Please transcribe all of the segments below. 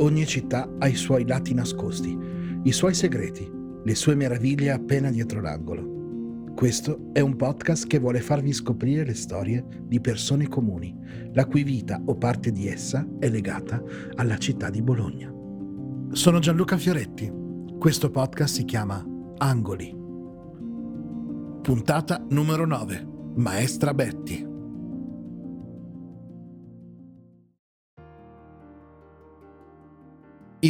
Ogni città ha i suoi lati nascosti, i suoi segreti, le sue meraviglie appena dietro l'angolo. Questo è un podcast che vuole farvi scoprire le storie di persone comuni, la cui vita o parte di essa è legata alla città di Bologna. Sono Gianluca Fioretti. Questo podcast si chiama Angoli. Puntata numero 9. Maestra Betty.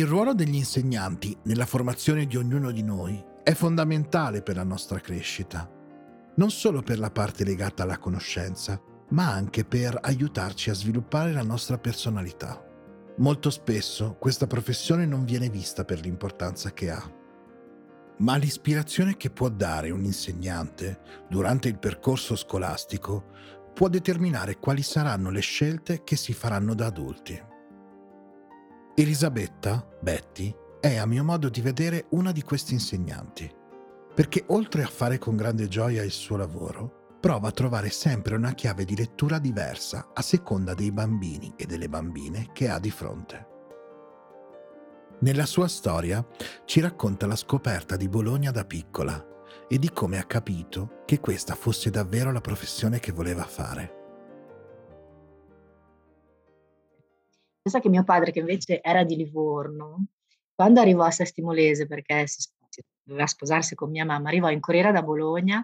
Ruolo degli insegnanti nella formazione di ognuno di noi è fondamentale per la nostra crescita, non solo per la parte legata alla conoscenza, ma anche per aiutarci a sviluppare la nostra personalità. Molto spesso questa professione non viene vista per l'importanza che ha. Ma l'ispirazione che può dare un insegnante durante il percorso scolastico può determinare quali saranno le scelte che si faranno da adulti. Elisabetta, Betty, è a mio modo di vedere una di questi insegnanti, perché oltre a fare con grande gioia il suo lavoro, prova a trovare sempre una chiave di lettura diversa a seconda dei bambini e delle bambine che ha di fronte. Nella sua storia ci racconta la scoperta di Bologna da piccola e di come ha capito che questa fosse davvero la professione che voleva fare. Pensa che mio padre, che invece era di Livorno, quando arrivò a Sestimolese, perché si, doveva sposarsi con mia mamma, arrivò in corriera da Bologna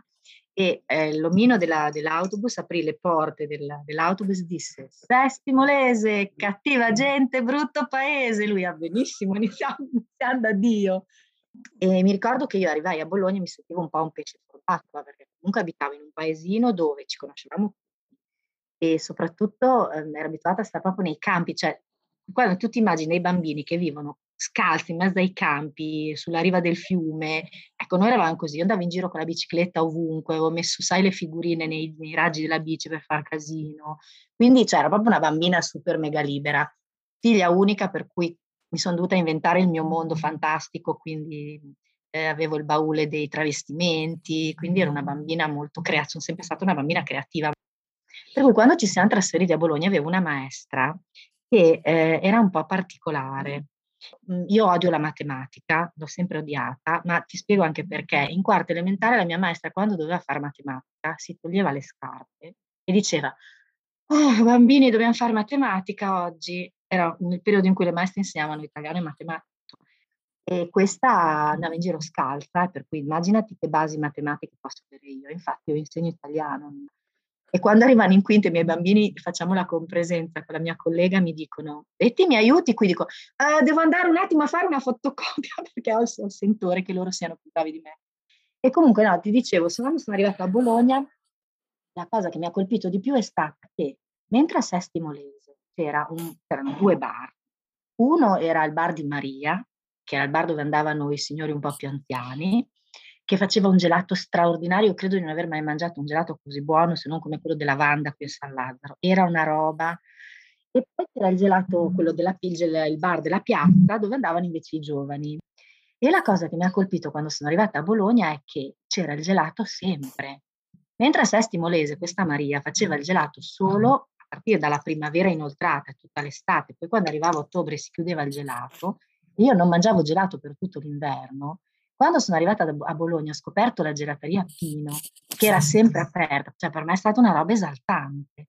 e eh, l'omino della, dell'autobus aprì le porte della, dell'autobus e disse Sestimolese, cattiva gente, brutto paese. Lui, ah benissimo, iniziando, iniziando a Dio. E mi ricordo che io arrivai a Bologna e mi sentivo un po' un pesce fuor d'acqua, perché comunque abitavo in un paesino dove ci conoscevamo e soprattutto eh, ero abituata a stare proprio nei campi, cioè quando tu ti immagini i bambini che vivono scalzi in mezzo ai campi, sulla riva del fiume, ecco, noi eravamo così, io andavo in giro con la bicicletta ovunque, avevo messo, sai, le figurine nei, nei raggi della bici per far casino, quindi cioè, era proprio una bambina super mega libera, figlia unica per cui mi sono dovuta inventare il mio mondo fantastico, quindi eh, avevo il baule dei travestimenti, quindi ero una bambina molto creativa, sono sempre stata una bambina creativa. Per cui quando ci siamo trasferiti a Bologna avevo una maestra che eh, era un po' particolare. Mhmm, io odio la matematica, l'ho sempre odiata, ma ti spiego anche perché. In quarta elementare la mia maestra, quando doveva fare matematica, si toglieva le scarpe e diceva: Oh, bambini, dobbiamo fare matematica oggi. Era nel periodo in cui le maestre insegnavano italiano e matematica. E questa andava in giro scalza, per cui immaginati che basi matematiche posso avere io. Infatti, io insegno italiano, e quando arrivano in quinto i miei bambini, facciamo la compresenza con la mia collega, mi dicono, Betty mi aiuti? Qui dico, eh, devo andare un attimo a fare una fotocopia perché ho il sentore che loro siano più bravi di me. E comunque no, ti dicevo, quando sono arrivata a Bologna, la cosa che mi ha colpito di più è stata che mentre a Sestimolese c'era un, c'erano due bar, uno era il bar di Maria, che era il bar dove andavano i signori un po' più anziani, che faceva un gelato straordinario. credo di non aver mai mangiato un gelato così buono, se non come quello della Vanda qui a San Lazzaro. Era una roba. E poi c'era il gelato, quello della Pilgel, il bar della piazza, dove andavano invece i giovani. E la cosa che mi ha colpito quando sono arrivata a Bologna è che c'era il gelato sempre. Mentre a Sesti Molese questa Maria faceva il gelato solo a partire dalla primavera inoltrata, tutta l'estate, poi quando arrivava ottobre si chiudeva il gelato, io non mangiavo gelato per tutto l'inverno, quando sono arrivata a Bologna ho scoperto la gelateria Pino, che era sempre aperta, cioè per me è stata una roba esaltante.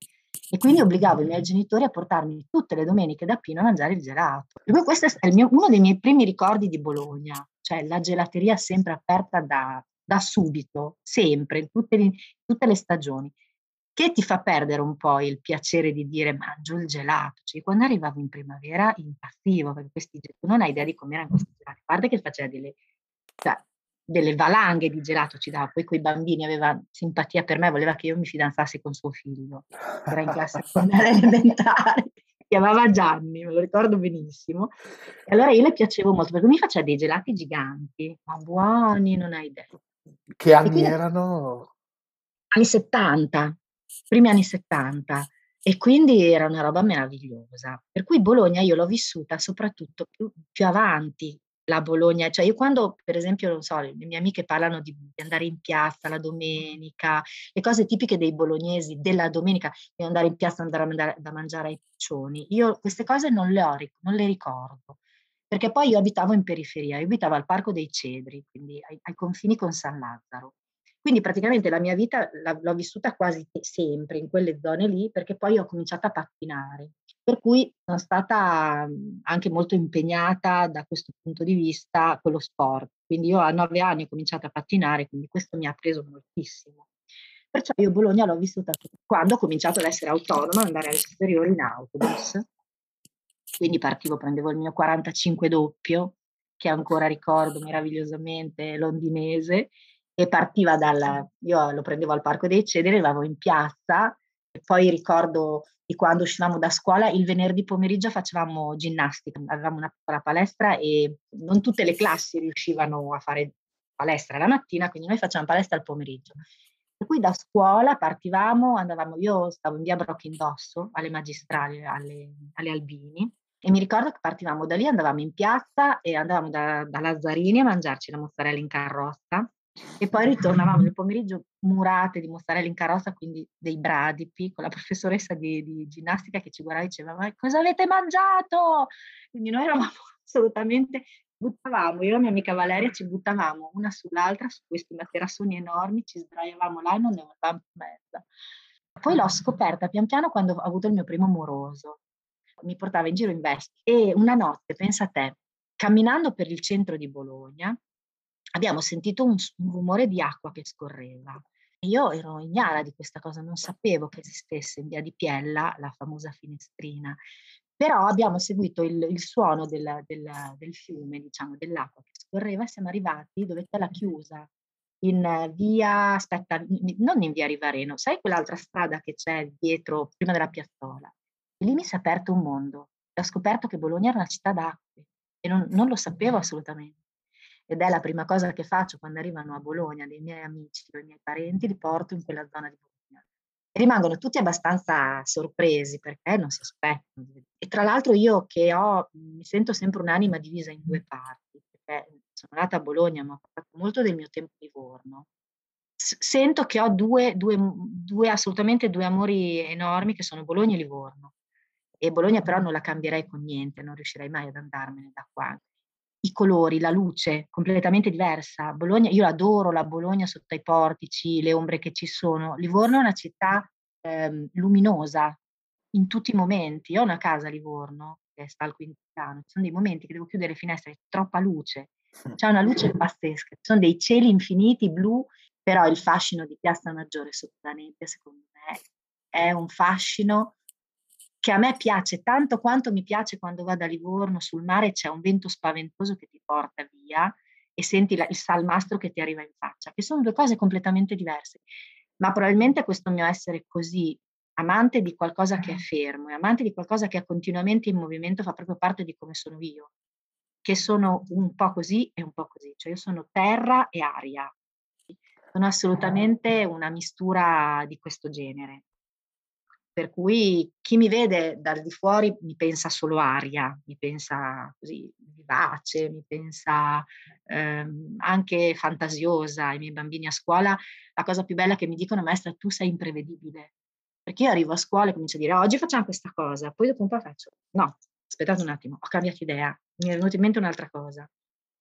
E quindi obbligavo i miei genitori a portarmi tutte le domeniche da Pino a mangiare il gelato. Per cui questo è mio, uno dei miei primi ricordi di Bologna, cioè la gelateria sempre aperta da, da subito, sempre, in tutte, le, tutte le stagioni che ti fa perdere un po' il piacere di dire mangio il gelato. Cioè, quando arrivavo in primavera impazzivo perché questi non hai idea di come erano questi gelati. A parte che faceva delle cioè, delle valanghe di gelato ci dava, poi quei bambini aveva simpatia per me, voleva che io mi fidanzassi con suo figlio, era in classe elementare, chiamava Gianni, me lo ricordo benissimo, e allora io le piacevo molto, perché mi faceva dei gelati giganti, ma buoni, non hai idea. Che anni quindi, erano? Anni 70, primi anni 70, e quindi era una roba meravigliosa. Per cui Bologna io l'ho vissuta soprattutto più, più avanti, la Bologna, cioè io quando per esempio, non so, le mie amiche parlano di, andare in piazza la domenica, le cose tipiche dei bolognesi della domenica, di andare in piazza, andare a mandare, da mangiare ai piccioni, io queste cose non le ho, non le ricordo, perché poi io abitavo in periferia, io abitavo al Parco dei Cedri, quindi ai, ai confini con San Lazzaro. Quindi praticamente la mia vita l'ho vissuta quasi sempre in quelle zone lì, perché poi ho cominciato a pattinare. Per cui sono stata anche molto impegnata da questo punto di vista con lo sport. Quindi io a nove anni ho cominciato a pattinare, quindi questo mi ha preso moltissimo. Perciò io Bologna l'ho vissuta quando ho cominciato ad essere autonoma, andare alle superiori in autobus. Quindi partivo, prendevo il mio 45 doppio, che ancora ricordo meravigliosamente londinese, e partiva dal, io lo prendevo al Parco dei Cedri, andavo in piazza poi ricordo di quando uscivamo da scuola, il venerdì pomeriggio facevamo ginnastica, avevamo una piccola palestra e non tutte le classi riuscivano a fare palestra la mattina, quindi noi facevamo palestra al pomeriggio. Per cui da scuola partivamo, andavamo, io stavo in via Brochindosso, alle magistrali, alle, alle Albini, e mi ricordo che partivamo da lì, andavamo in piazza e andavamo da, da Lazzarini a mangiarci la mozzarella in carrozza e poi ritornavamo nel pomeriggio murate di mozzarella in carrozza, quindi dei bradipi, con la professoressa di, di ginnastica che ci guardava e diceva ma cosa avete mangiato? Quindi noi eravamo assolutamente, buttavamo, io e la mia amica Valeria ci buttavamo una sull'altra su questi materassoni enormi, ci sdraiavamo là e non ne più mezza. Poi l'ho scoperta pian piano quando ho avuto il mio primo moroso. Mi portava in giro in vesti e una notte, pensa a te, camminando per il centro di Bologna, abbiamo sentito un, un rumore di acqua che scorreva. Io ero ignara di questa cosa, non sapevo che esistesse in via di Piella la famosa finestrina, però abbiamo seguito il, il suono del, del, del, fiume, diciamo, dell'acqua che scorreva e siamo arrivati dove c'è la chiusa, in via, aspetta, non in via Rivareno, sai quell'altra strada che c'è dietro, prima della piazzola? E lì mi si è aperto un mondo. Ho scoperto che Bologna era una città d'acque e non, non lo sapevo assolutamente ed è la prima cosa che faccio quando arrivano a Bologna dei miei amici o i miei parenti, li porto in quella zona di Bologna. E rimangono tutti abbastanza sorpresi perché non si aspettano. E tra l'altro io che ho, mi sento sempre un'anima divisa in due parti, perché sono nata a Bologna ma ho fatto molto del mio tempo a Livorno. Sento che ho due, due, due, assolutamente due amori enormi che sono Bologna e Livorno. E Bologna però non la cambierei con niente, non riuscirei mai ad andarmene da qua i colori, la luce completamente diversa. Bologna, io adoro la Bologna sotto i portici, le ombre che ci sono. Livorno è una città eh, luminosa in tutti i momenti. Io ho una casa a Livorno che sta al quinto piano, ci sono dei momenti che devo chiudere le finestre, c'è troppa luce, c'è una luce pazzesca, ci sono dei cieli infiniti blu, però il fascino di Piazza Maggiore sotto la nebbia secondo me è un fascino che a me piace tanto quanto mi piace quando vado a Livorno sul mare c'è un vento spaventoso che ti porta via e senti la, il salmastro che ti arriva in faccia, che sono due cose completamente diverse. Ma probabilmente questo mio essere così amante di qualcosa che è fermo e amante di qualcosa che è continuamente in movimento fa proprio parte di come sono io, che sono un po' così e un po' così, cioè io sono terra e aria. Sono assolutamente una mistura di questo genere per cui chi mi vede dal di fuori mi pensa solo aria, mi pensa così vivace, mi pensa ehm, anche fantasiosa. I miei bambini a scuola, la cosa più bella che mi dicono, maestra, tu sei imprevedibile. Perché io arrivo a scuola e comincio a dire, oggi facciamo questa cosa, poi dopo un po' faccio, no, aspettate un attimo, ho cambiato idea, mi è venuta in mente un'altra cosa.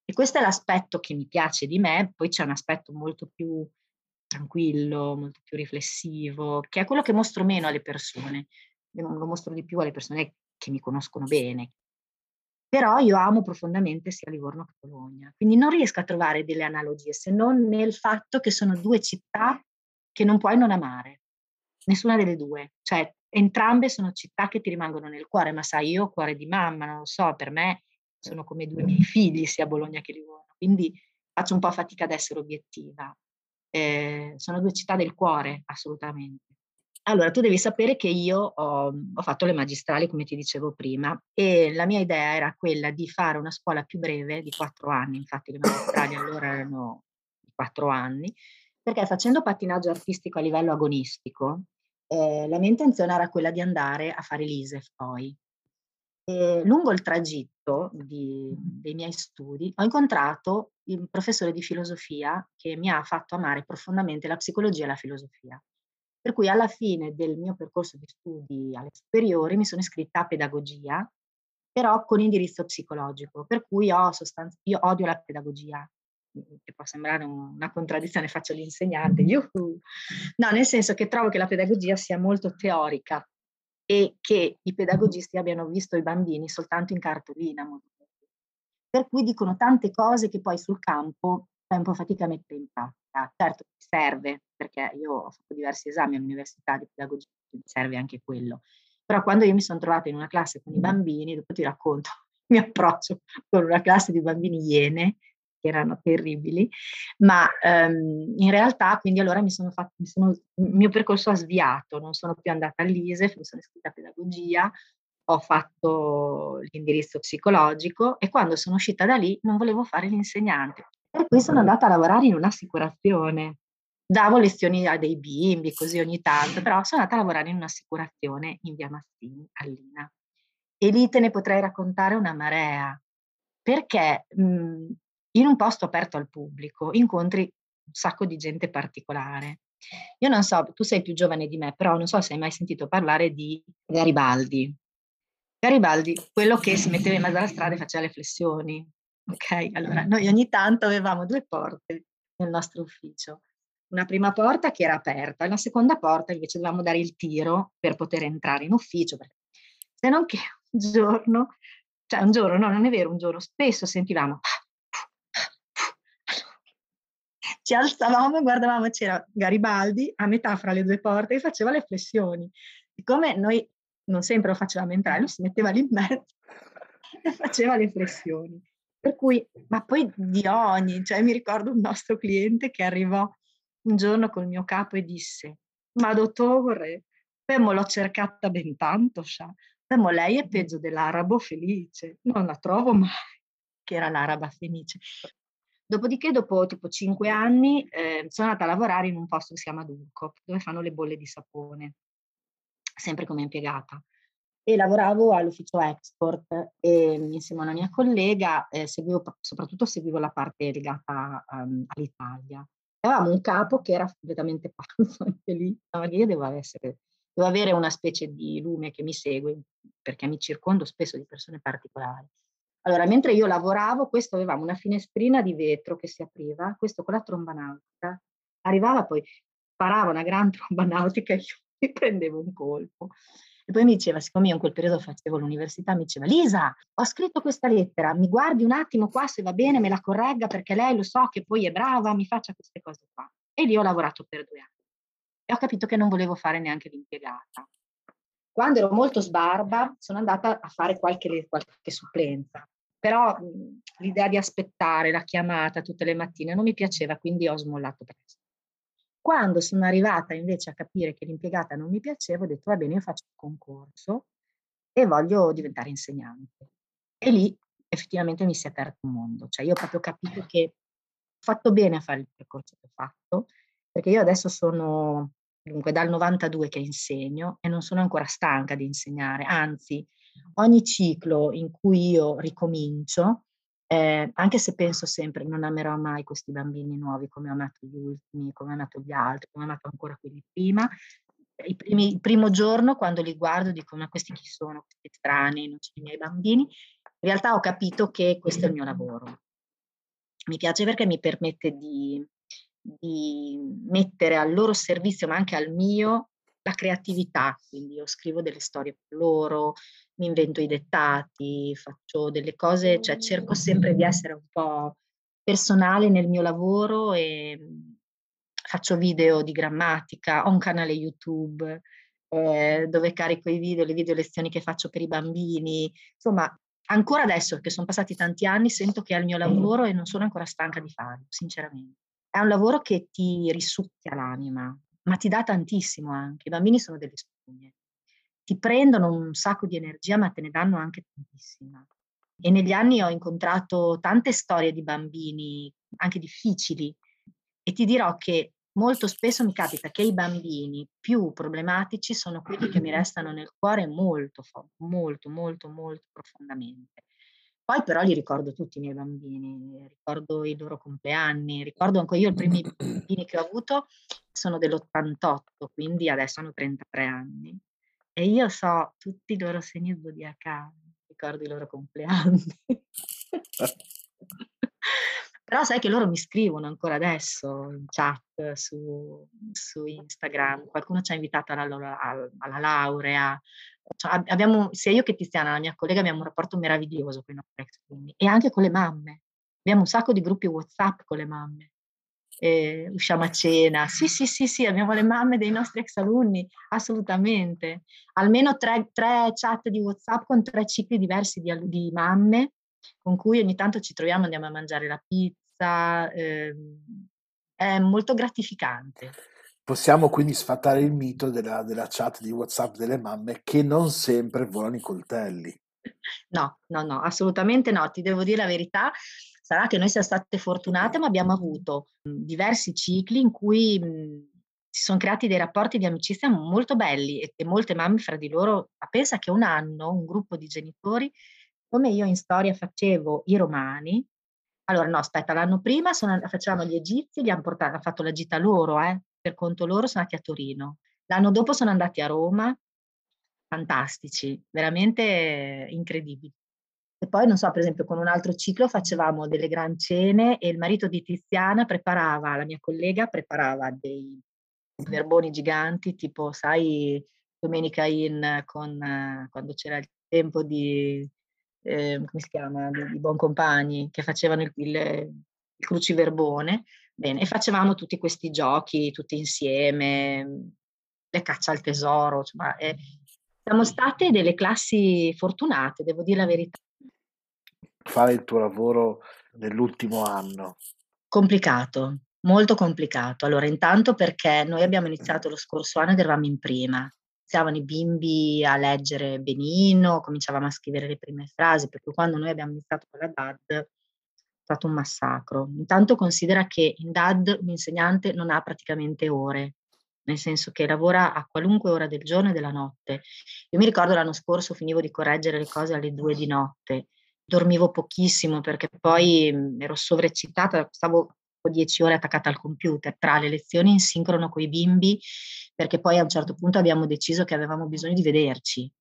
E questo è l'aspetto che mi piace di me, poi c'è un aspetto molto più tranquillo, molto più riflessivo, che è quello che mostro meno alle persone. Lo mostro di più alle persone che mi conoscono bene. Però io amo profondamente sia Livorno che Bologna, quindi non riesco a trovare delle analogie se non nel fatto che sono due città che non puoi non amare, nessuna delle due. Cioè, entrambe sono città che ti rimangono nel cuore, ma sai, io cuore di mamma, non lo so, per me sono come due miei figli, sia Bologna che Livorno, quindi faccio un po' fatica ad essere obiettiva eh, sono due città del cuore, assolutamente. Allora, tu devi sapere che io ho, ho, fatto le magistrali, come ti dicevo prima, e la mia idea era quella di fare una scuola più breve di quattro anni, infatti le magistrali allora erano quattro anni, perché facendo pattinaggio artistico a livello agonistico, eh, la mia intenzione era quella di andare a fare l'ISEF poi. E lungo il tragitto di, dei miei studi ho incontrato il professore di filosofia che mi ha fatto amare profondamente la psicologia e la filosofia. Per cui alla fine del mio percorso di studi alle superiori mi sono iscritta a pedagogia, però con indirizzo psicologico, per cui ho sostanz- io odio la pedagogia, che può sembrare una contraddizione, faccio l'insegnante, yuhu. no, nel senso che trovo che la pedagogia sia molto teorica e che i pedagogisti abbiano visto i bambini soltanto in cartolina. Per cui dicono tante cose che poi sul campo fai un po' fatica a mettere in pratica. Certo, serve, perché io ho fatto diversi esami all'università di pedagogia, quindi serve anche quello. Però quando io mi sono trovata in una classe con i bambini, dopo ti racconto il mio approccio con una classe di bambini iene, che erano terribili, ma um, in realtà quindi allora mi sono fatto, mi sono, il mio percorso ha sviato, non sono più andata all'ISEF, mi sono iscritta a pedagogia, ho fatto l'indirizzo psicologico e quando sono uscita da lì non volevo fare l'insegnante. E poi sono andata a lavorare in un'assicurazione. Davo lezioni a dei bimbi così ogni tanto, però sono andata a lavorare in un'assicurazione in via Mastini, a Lina. E lì te ne potrei raccontare una marea, perché mh, in un posto aperto al pubblico incontri un sacco di gente particolare. Io non so, tu sei più giovane di me, però non so se hai mai sentito parlare di Garibaldi. Garibaldi, quello che si metteva in mezzo alla strada e faceva le flessioni. Ok, allora noi ogni tanto avevamo due porte nel nostro ufficio. Una prima porta che era aperta, e la seconda porta invece dovevamo dare il tiro per poter entrare in ufficio. Se non che un giorno, cioè un giorno, no, non è vero, un giorno, spesso sentivamo ci alzavamo guardavamo, c'era Garibaldi a metà fra le due porte e faceva le flessioni. Siccome noi non sempre lo facevamo entrare, lui si metteva lì in mezzo e faceva le flessioni. Per cui, ma poi di ogni, cioè mi ricordo un nostro cliente che arrivò un giorno col mio capo e disse, ma dottore, Femo l'ho cercata ben tanto, sa. Femo lei è peggio dell'arabo felice, non la trovo mai, che era l'araba felice. Dopodiché, dopo tipo cinque anni, eh, sono andata a lavorare in un posto che si chiama Durcop, dove fanno le bolle di sapone, sempre come impiegata. E lavoravo all'ufficio export e insieme a una mia collega eh, seguivo, soprattutto seguivo la parte legata um, all'Italia. Avevamo un capo che era completamente pazzo anche lì, no, io devo, essere, devo avere una specie di lume che mi segue perché mi circondo spesso di persone particolari. Allora, mentre io lavoravo, questo avevamo una finestrina di vetro che si apriva, questo con la tromba nautica, arrivava poi, parava una gran tromba nautica e io mi prendevo un colpo. E poi mi diceva, siccome io in quel periodo facevo l'università, mi diceva, Lisa, ho scritto questa lettera, mi guardi un attimo qua se va bene, me la corregga perché lei lo so che poi è brava, mi faccia queste cose qua. E lì ho lavorato per due anni. E ho capito che non volevo fare neanche l'impiegata. Quando ero molto sbarba, sono andata a fare qualche, qualche supplenza però mhmm, l'idea di aspettare la chiamata tutte le mattine non mi piaceva, quindi ho smollato presto. Quando sono arrivata invece a capire che l'impiegata non mi piaceva, ho detto va bene, io faccio un concorso e voglio diventare insegnante. E lì effettivamente mi si è aperto un mondo, cioè io ho proprio capito che ho fatto bene a fare il percorso che ho fatto, perché io adesso sono dunque dal 92 che insegno e non sono ancora stanca di insegnare, anzi ogni ciclo in cui io ricomincio, eh, anche se penso sempre non amerò mai questi bambini nuovi come ho amato gli ultimi, come ho amato gli altri, come ho amato ancora quelli prima, il, primi, il primo giorno quando li guardo dico ma questi chi sono, questi strani, non sono i miei bambini, in realtà ho capito che questo è il mio lavoro. Mi piace perché mi permette di, di mettere al loro servizio, ma anche al mio, la creatività, quindi io scrivo delle storie per loro, mi invento i dettati, faccio delle cose, cioè cerco sempre di essere un po' personale nel mio lavoro e mhmm, faccio video di grammatica, ho un canale YouTube eh, dove carico i video, le video lezioni che faccio per i bambini, insomma ancora adesso che sono passati tanti anni sento che è il mio lavoro e non sono ancora stanca di farlo, sinceramente. È un lavoro che ti risucchia l'anima, ma ti dà tantissimo anche. I bambini sono delle spugne. Ti prendono un sacco di energia, ma te ne danno anche tantissima. E negli anni ho incontrato tante storie di bambini, anche difficili, e ti dirò che molto spesso mi capita che i bambini più problematici sono quelli che mi restano nel cuore molto, molto, molto, molto profondamente. Poi però li ricordo tutti i miei bambini, ricordo i loro compleanni, ricordo anche io i primi bambini che ho avuto sono dell'88, quindi adesso hanno 33 anni e io so tutti i loro segni zodiacali, ricordo i loro compleanni. Però sai che loro mi scrivono ancora adesso in chat su, su Instagram, qualcuno ci ha invitato alla, alla laurea, cioè, abbiamo, sia io che Tiziana, la mia collega, abbiamo un rapporto meraviglioso con i nostri ex alunni e anche con le mamme. Abbiamo un sacco di gruppi WhatsApp con le mamme. E usciamo a cena. Sì, sì, sì, sì, abbiamo le mamme dei nostri ex alunni, assolutamente. Almeno tre, tre chat di WhatsApp con tre cicli diversi di, di, mamme con cui ogni tanto ci troviamo, andiamo a mangiare la pizza. Eh, è molto gratificante. Possiamo quindi sfatare il mito della, della chat di WhatsApp delle mamme che non sempre volano i coltelli. No, no, no, assolutamente no. Ti devo dire la verità. Sarà che noi siamo state fortunate, ma abbiamo avuto diversi cicli in cui mh, si sono creati dei rapporti di amicizia molto belli e, e molte mamme fra di loro, ma pensa che un anno un gruppo di genitori, come io in storia facevo i romani, allora no, aspetta, l'anno prima sono, facevamo gli egizi, li hanno portato, hanno fatto la gita loro, eh, per conto loro sono andati a Torino. L'anno dopo sono andati a Roma, fantastici, veramente incredibili. E poi, non so, per esempio, con un altro ciclo facevamo delle gran cene e il marito di Tiziana preparava, la mia collega preparava dei verboni giganti, tipo, sai, Domenica in con, quando c'era il tempo di, eh, come si chiama, di, di Buoncompagni, che facevano il, il, il cruciverbone Bene, e facevamo tutti questi giochi tutti insieme, le caccia al tesoro, insomma, eh, siamo state delle classi fortunate, devo dire la verità. Fare il tuo lavoro nell'ultimo anno. Complicato, molto complicato. Allora, intanto perché noi abbiamo iniziato lo scorso anno ed eravamo in prima. Iniziavano i bimbi a leggere benino, cominciavamo a scrivere le prime frasi, per cui quando noi abbiamo iniziato con la DAD stato un massacro. Intanto considera che in DAD un insegnante non ha praticamente ore, nel senso che lavora a qualunque ora del giorno e della notte. Io mi ricordo l'anno scorso finivo di correggere le cose alle due di notte, dormivo pochissimo perché poi mhmm, ero sovreccitata, stavo dieci ore attaccata al computer tra le lezioni in sincrono con i bimbi, perché poi a un certo punto abbiamo deciso che avevamo bisogno di vederci,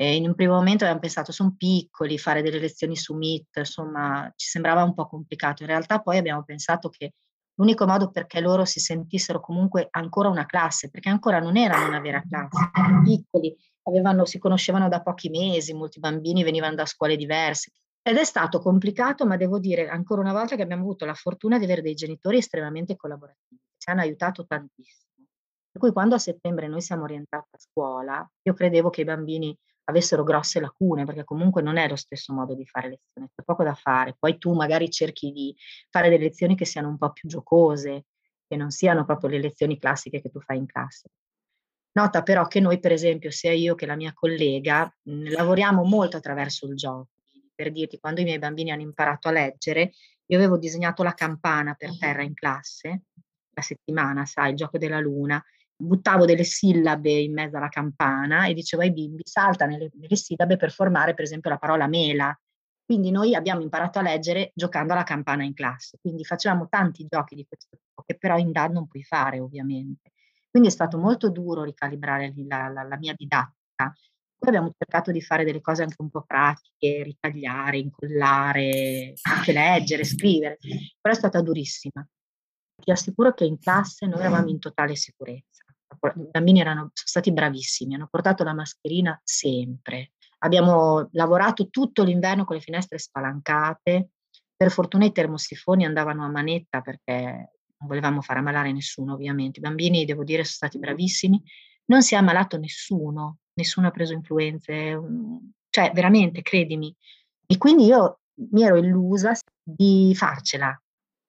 e in un primo momento abbiamo pensato, sono piccoli, fare delle lezioni su Meet, insomma, ci sembrava un po' complicato. In realtà poi abbiamo pensato che l'unico modo perché loro si sentissero comunque ancora una classe, perché ancora non erano una vera classe, erano piccoli, avevano, si conoscevano da pochi mesi, molti bambini venivano da scuole diverse. Ed è stato complicato, ma devo dire ancora una volta che abbiamo avuto la fortuna di avere dei genitori estremamente collaborativi, ci hanno aiutato tantissimo. Per cui quando a settembre noi siamo orientati a scuola, io credevo che i bambini avessero grosse lacune, perché comunque non è lo stesso modo di fare lezione, c'è poco da fare. Poi tu magari cerchi di fare delle lezioni che siano un po' più giocose, che non siano proprio le lezioni classiche che tu fai in classe. Nota però che noi, per esempio, sia io che la mia collega, mh, lavoriamo molto attraverso il gioco. Per dirti, quando i miei bambini hanno imparato a leggere, io avevo disegnato la campana per terra in classe, la settimana, sai, il gioco della luna, buttavo delle sillabe in mezzo alla campana e dicevo ai bimbi salta nelle, nelle sillabe per formare per esempio la parola mela. Quindi noi abbiamo imparato a leggere giocando alla campana in classe, quindi facevamo tanti giochi di questo tipo che però in DAD non puoi fare ovviamente. Quindi è stato molto duro ricalibrare la, la, la mia didattica. Poi abbiamo cercato di fare delle cose anche un po' pratiche, ritagliare, incollare, anche leggere, scrivere, però è stata durissima. Ti assicuro che in classe noi eravamo in totale sicurezza i bambini erano, sono stati bravissimi, hanno portato la mascherina sempre. Abbiamo lavorato tutto l'inverno con le finestre spalancate. Per fortuna i termosifoni andavano a manetta perché non volevamo far ammalare nessuno, ovviamente. I bambini, devo dire, sono stati bravissimi. Non si è ammalato nessuno, nessuno ha preso influenze, cioè veramente, credimi. E quindi io mi ero illusa di farcela,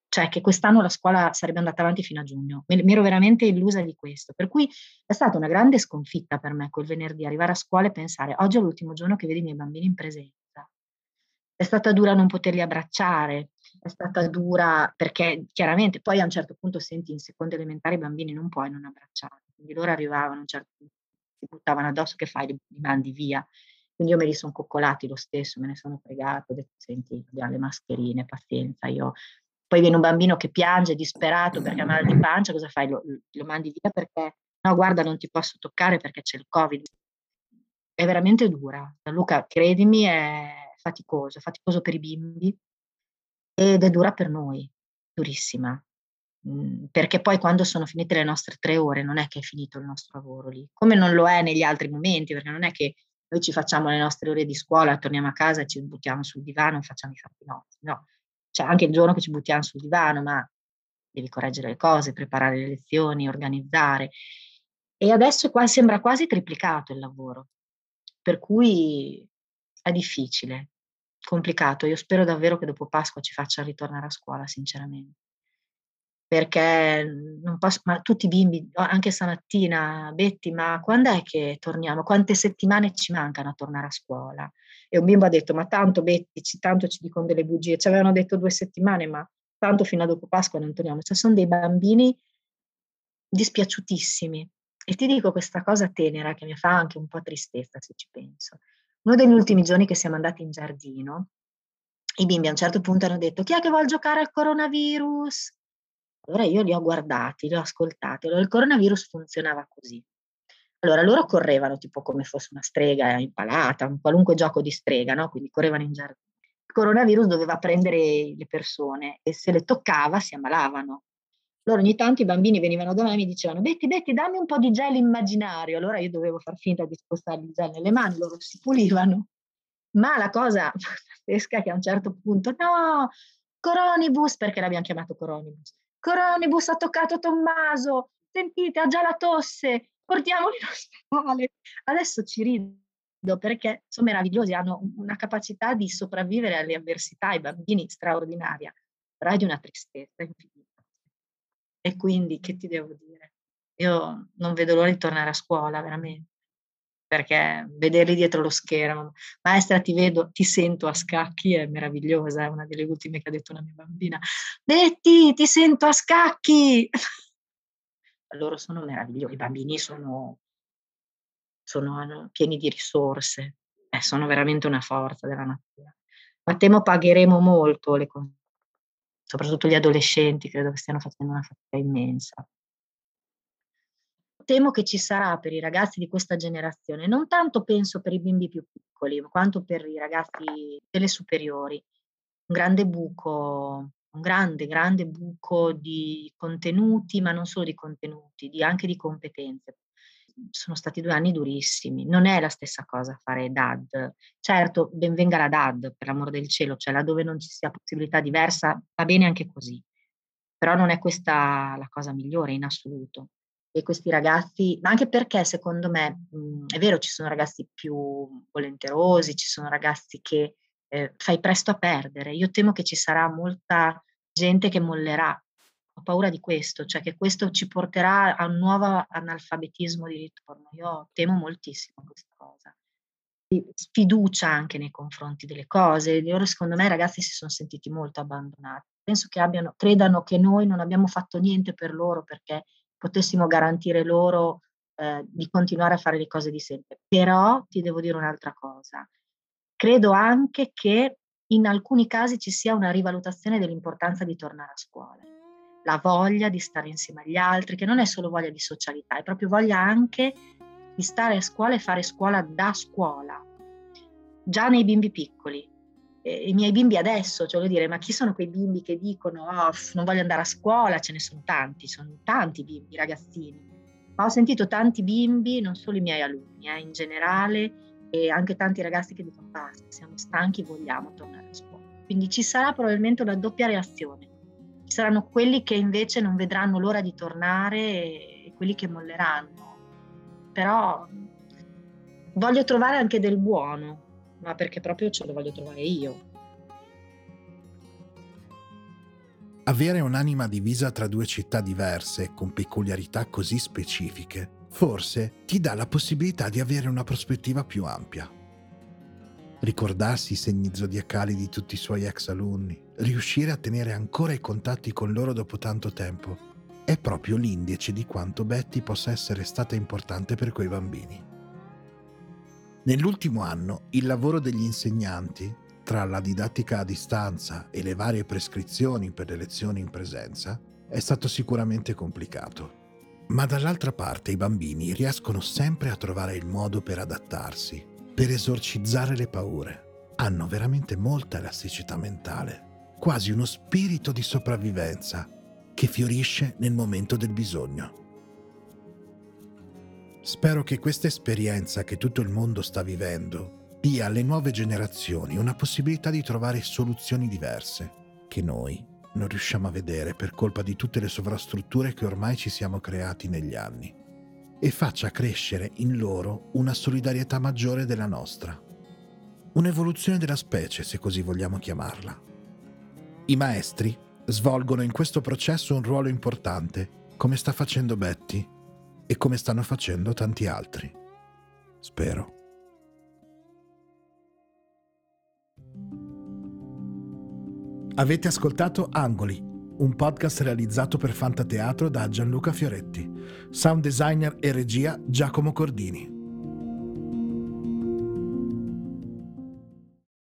cioè che quest'anno la scuola sarebbe andata avanti fino a giugno. Mi ero veramente illusa di questo, per cui è stata una grande sconfitta per me quel venerdì arrivare a scuola e pensare oggi è l'ultimo giorno che vedo i miei bambini in presenza. È stata dura non poterli abbracciare, è stata dura perché chiaramente poi a un certo punto senti in seconda elementare i bambini non puoi non abbracciare, quindi loro arrivavano certo si buttavano addosso, che fai? Li, li mandi via. Quindi io me li sono coccolati lo stesso, me ne sono fregato, ho detto senti, abbiamo le mascherine, pazienza, io... Poi viene un bambino che piange disperato perché ha mal di pancia, cosa fai? Lo, lo mandi via perché no, guarda, non ti posso toccare perché c'è il Covid. È veramente dura. Luca, credimi, è faticoso, è faticoso per i bimbi, ed è dura per noi, durissima. Mhmm, perché poi quando sono finite le nostre tre ore non è che è finito il nostro lavoro lì, come non lo è negli altri momenti, perché non è che noi ci facciamo le nostre ore di scuola, torniamo a casa ci buttiamo sul divano e facciamo i fatti nostri, no. C'è anche il giorno che ci buttiamo sul divano, ma devi correggere le cose, preparare le lezioni, organizzare. E adesso qua sembra quasi triplicato il lavoro, per cui è difficile complicato. Io spero davvero che dopo Pasqua ci faccia ritornare a scuola, sinceramente. Perché non posso, ma tutti i bimbi, anche stamattina, Betty, ma quando è che torniamo? Quante settimane ci mancano a tornare a scuola? E un bimbo ha detto, ma tanto Betty, tanto ci dicono delle bugie, ci avevano detto due settimane, ma tanto fino a dopo Pasqua non torniamo. Cioè sono dei bambini dispiaciutissimi. E ti dico questa cosa tenera che mi fa anche un po' tristezza se ci penso. Uno degli ultimi giorni che siamo andati in giardino, i bimbi a un certo punto hanno detto chi è che vuole giocare al coronavirus? Allora io li ho guardati, li ho ascoltati. Allora il coronavirus funzionava così. Allora loro correvano tipo come fosse una strega impalata, un qualunque gioco di strega, no? Quindi correvano in giardino. Il coronavirus doveva prendere le persone e se le toccava si ammalavano. Allora ogni tanto i bambini venivano da me e mi dicevano Betty, Betty, dammi un po' di gel immaginario. Allora io dovevo far finta di spostargli il gel nelle mani, loro si pulivano. Ma la cosa pazzesca che a un certo punto, no, Coronibus, perché l'abbiamo chiamato Coronibus? Coronibus ha toccato Tommaso, sentite, ha già la tosse, portiamoli in ospedale. Adesso ci rido perché sono meravigliosi, hanno una capacità di sopravvivere alle avversità, i bambini straordinaria, però è di una tristezza infinita. E quindi che ti devo dire? Io non vedo l'ora di tornare a scuola, veramente, perché vederli dietro lo schermo, maestra ti vedo, ti sento a scacchi, è meravigliosa, è una delle ultime che ha detto una mia bambina. Betty, ti sento a scacchi! Loro sono meravigliosi, i bambini sono, sono pieni di risorse, eh, sono veramente una forza della natura. Ma temo pagheremo molto le soprattutto gli adolescenti, credo che stiano facendo una fatica immensa. Temo che ci sarà per i ragazzi di questa generazione, non tanto penso per i bimbi più piccoli, quanto per i ragazzi delle superiori, un grande buco, un grande, grande buco di contenuti, ma non solo di contenuti, di, anche di competenze sono stati due anni durissimi. Non è la stessa cosa fare DAD. Certo, benvenga la DAD, per l'amor del cielo, cioè laddove non ci sia possibilità diversa, va bene anche così. Però non è questa la cosa migliore in assoluto. E questi ragazzi, ma anche perché secondo me, mh, è vero, ci sono ragazzi più volenterosi, ci sono ragazzi che eh, fai presto a perdere. Io temo che ci sarà molta gente che mollerà ho paura di questo, cioè che questo ci porterà a un nuovo analfabetismo di ritorno. Io temo moltissimo questa cosa. Sfiducia anche nei confronti delle cose. Loro, secondo me, i ragazzi si sono sentiti molto abbandonati. Penso che abbiano, credano che noi non abbiamo fatto niente per loro perché potessimo garantire loro eh, di continuare a fare le cose di sempre. Però ti devo dire un'altra cosa. Credo anche che in alcuni casi ci sia una rivalutazione dell'importanza di tornare a scuola la voglia di stare insieme agli altri, che non è solo voglia di socialità, è proprio voglia anche di stare a scuola e fare scuola da scuola, già nei bimbi piccoli. I miei bimbi adesso, cioè voglio dire, ma chi sono quei bimbi che dicono oh, non voglio andare a scuola? Ce ne sono tanti, sono tanti bimbi, ragazzini. Ma ho sentito tanti bimbi, non solo i miei alunni, eh, in generale, e anche tanti ragazzi che dicono basta, siamo stanchi, vogliamo tornare a scuola. Quindi ci sarà probabilmente una doppia reazione ci saranno quelli che invece non vedranno l'ora di tornare e quelli che molleranno. Però voglio trovare anche del buono, ma perché proprio ce lo voglio trovare io. Avere un'anima divisa tra due città diverse, con peculiarità così specifiche, forse ti dà la possibilità di avere una prospettiva più ampia. ricordarsi i segni zodiacali di tutti i suoi ex alunni, riuscire a tenere ancora i contatti con loro dopo tanto tempo, è proprio l'indice di quanto Betty possa essere stata importante per quei bambini. Nell'ultimo anno il lavoro degli insegnanti, tra la didattica a distanza e le varie prescrizioni per le lezioni in presenza, è stato sicuramente complicato. Ma dall'altra parte i bambini riescono sempre a trovare il modo per adattarsi, per esorcizzare le paure. Hanno veramente molta elasticità mentale, quasi uno spirito di sopravvivenza che fiorisce nel momento del bisogno. Spero che questa esperienza che tutto il mondo sta vivendo dia alle nuove generazioni una possibilità di trovare soluzioni diverse che noi non riusciamo a vedere per colpa di tutte le sovrastrutture che ormai ci siamo creati negli anni e faccia crescere in loro una solidarietà maggiore della nostra. Un'evoluzione della specie, se così vogliamo chiamarla. I maestri svolgono in questo processo un ruolo importante, come sta facendo Betty e come stanno facendo tanti altri. Spero. Avete ascoltato Angoli, un podcast realizzato per Fantateatro da Gianluca Fioretti, sound designer e regia Giacomo Cordini.